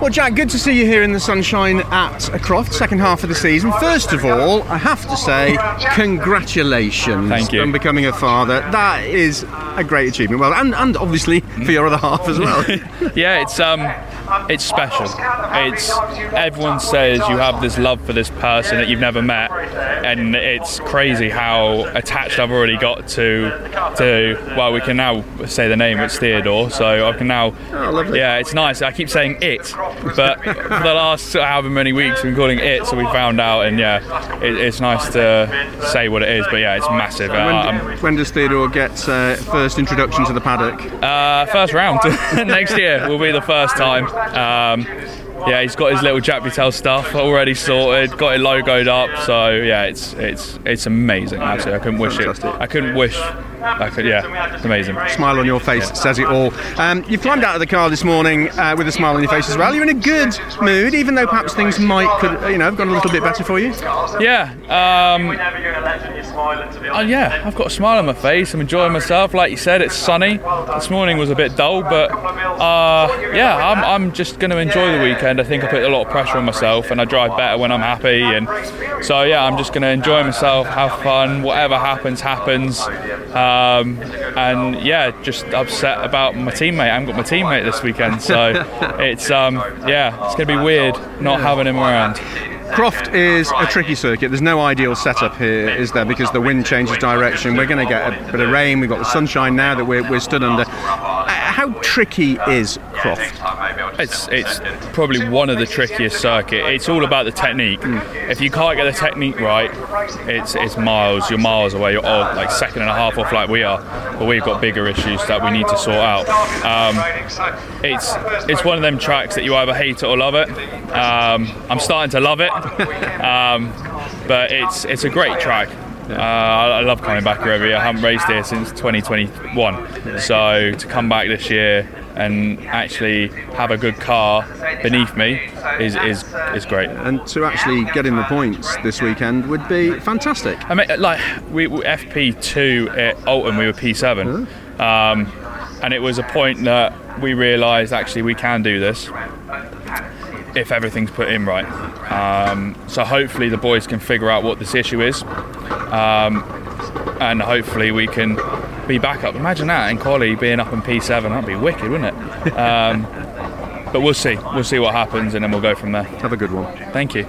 Well, Jack, good to see you here in the sunshine at Croft, second half of the season. First of all, I have to say, congratulations Thank you. on becoming a father. That is a great achievement. Well, and, and obviously for your other half as well. Yeah, it's um, it's special. It's everyone says you have this love for this person that you've never met, and it's crazy how attached I've already got to to. Well, we can now say the name. It's Theodore, so I can now. Oh. Yeah, it's nice. I keep saying it, but for the last however many weeks we've been calling it, so we found out, and yeah, it, it's nice to say what it is. But yeah, it's massive. Uh, when, I'm- when does Theodore get uh, first introduction to the paddock? Uh, first round next year will be the first time. Um, yeah, he's got his little Jack stuff already sorted, got it logoed up. So yeah, it's it's it's amazing. Actually, I couldn't wish it. I couldn't wish. I could. Yeah, it's amazing. Smile on your face says it all. Um, you've climbed out of the car this morning uh, with a smile on your face as well. You're in a good mood, even though perhaps things might could you know have gone a little bit better for you. Yeah. Um, oh yeah, I've got a smile on my face. I'm enjoying myself. Like you said, it's sunny. This morning was a bit dull, but uh, yeah, I'm, I'm just going to enjoy the weekend. I think I put a lot of pressure on myself, and I drive better when I'm happy. And so yeah, I'm just going to enjoy myself, have fun. Whatever happens, happens. Um, and yeah, just upset about my teammate. I haven't got my teammate this weekend, so it's um, yeah, it's going to be weird not having him around. Croft is a tricky circuit. There's no ideal setup here, is there? Because the wind changes direction. We're going to get a bit of rain. We've got the sunshine now that we're, we're stood under. Uh, how tricky is Croft? It's it's probably one of the trickiest circuit. It's all about the technique. If you can't get the technique right, it's it's miles. You're miles away. You're all, like second and a half off like we are. But we've got bigger issues that we need to sort out. Um, it's it's one of them tracks that you either hate it or love it. Um, I'm starting to love it, um, but it's it's a great track. Uh, I I love coming back here every year. I haven't raced here since 2021, so to come back this year and actually have a good car beneath me is is, is great. And to actually get in the points this weekend would be fantastic. I mean, like we, we FP2 at Oulton, we were P7, um, and it was a point that we realised actually we can do this if everything's put in right. Um, so hopefully the boys can figure out what this issue is, um, and hopefully we can be back up. Imagine that and quali being up in P7, that'd be wicked, wouldn't it? Um, but we'll see. We'll see what happens, and then we'll go from there. Have a good one. Thank you.